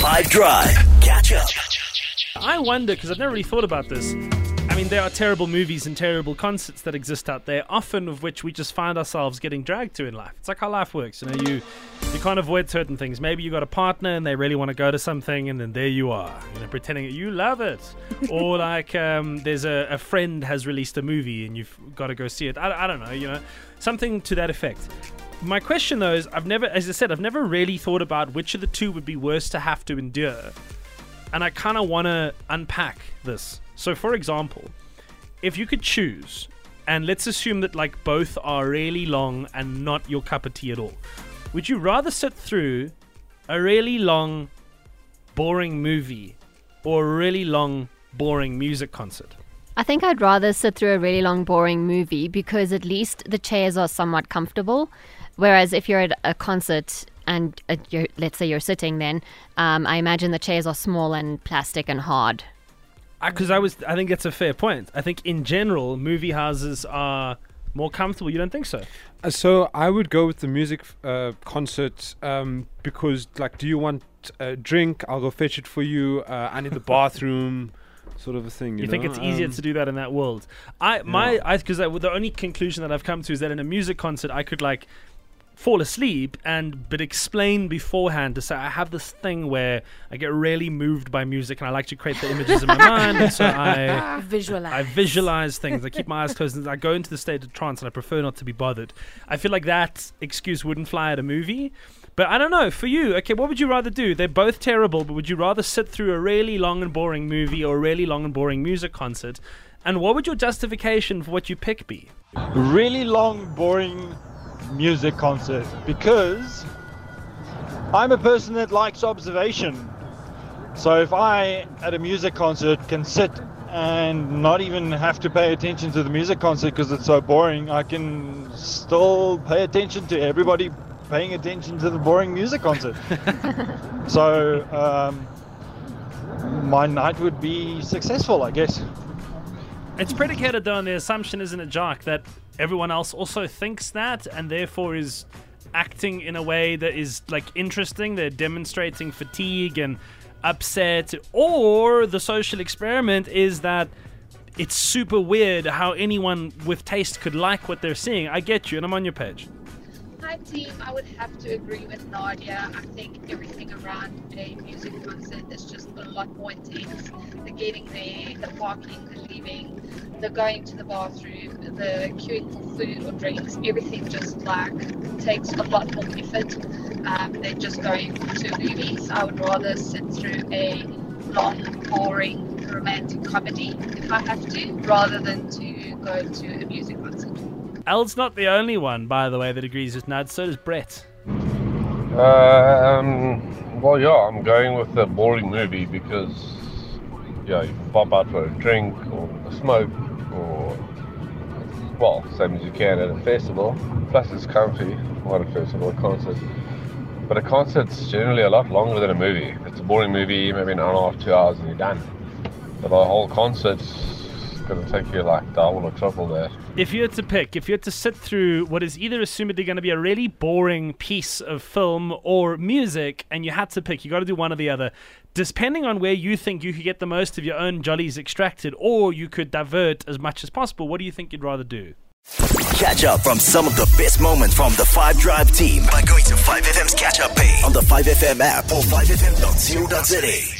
5 Drive. Catch up. I wonder because I've never really thought about this. I mean, there are terrible movies and terrible concerts that exist out there, often of which we just find ourselves getting dragged to in life. It's like how life works. You know, you you can't avoid certain things. Maybe you got a partner and they really want to go to something, and then there you are, you know, pretending that you love it. or like um, there's a, a friend has released a movie and you've got to go see it. I, I don't know, you know, something to that effect. My question though is, I've never, as I said, I've never really thought about which of the two would be worse to have to endure and I kind of want to unpack this. So, for example, if you could choose, and let's assume that like both are really long and not your cup of tea at all, would you rather sit through a really long, boring movie or a really long, boring music concert? I think I'd rather sit through a really long, boring movie because at least the chairs are somewhat comfortable. Whereas if you're at a concert and uh, let's say you're sitting, then um, I imagine the chairs are small and plastic and hard. Because I was, I think that's a fair point. I think in general, movie houses are more comfortable. You don't think so? Uh, So I would go with the music uh, concert um, because, like, do you want a drink? I'll go fetch it for you. Uh, I need the bathroom, sort of a thing. You, You, think know? it's easier Um, to do that in that world? I my I because the only conclusion that I've come to is that in a music concert I could like fall asleep and but explain beforehand to say I have this thing where I get really moved by music and I like to create the images in my mind and so I Visualize. I visualize things. I keep my eyes closed and I go into the state of trance and I prefer not to be bothered. I feel like that excuse wouldn't fly at a movie. But I don't know, for you, okay, what would you rather do? They're both terrible, but would you rather sit through a really long and boring movie or a really long and boring music concert? And what would your justification for what you pick be? really long, boring music concert because I'm a person that likes observation. So if I, at a music concert, can sit and not even have to pay attention to the music concert because it's so boring, I can still pay attention to everybody paying attention to the boring music concert. so um, my night would be successful, I guess. It's predicated though on the assumption, isn't it, Jock, that everyone else also thinks that and therefore is acting in a way that is like interesting. They're demonstrating fatigue and upset, or the social experiment is that it's super weird how anyone with taste could like what they're seeing. I get you, and I'm on your page. Hi team, I would have to agree with Nadia. I think everything around a music concert is just a lot more intense. The getting there, the parking, the leaving, the going to the bathroom, the queuing for food or drinks, everything just like takes a lot more effort um, than just going to movies. I would rather sit through a long, boring romantic comedy if I have to, rather than to go to a music concert. El's not the only one, by the way, that agrees with Nud. So does Brett. Um, well, yeah, I'm going with the boring movie because, yeah, you can pop out for a drink or a smoke or, well, same as you can at a festival. Plus, it's comfy. Not a festival, a concert. But a concert's generally a lot longer than a movie. If it's a boring movie, maybe an hour and a half, two hours, and you're done. But a whole concert's going to take you like double or triple that. If you had to pick, if you had to sit through what is either assumedly going to be a really boring piece of film or music, and you had to pick, you got to do one or the other. Depending on where you think you could get the most of your own jollies extracted, or you could divert as much as possible, what do you think you'd rather do? Catch up from some of the best moments from the 5 Drive team by going to 5FM's catch up page on the 5FM app or 5FM.co.za.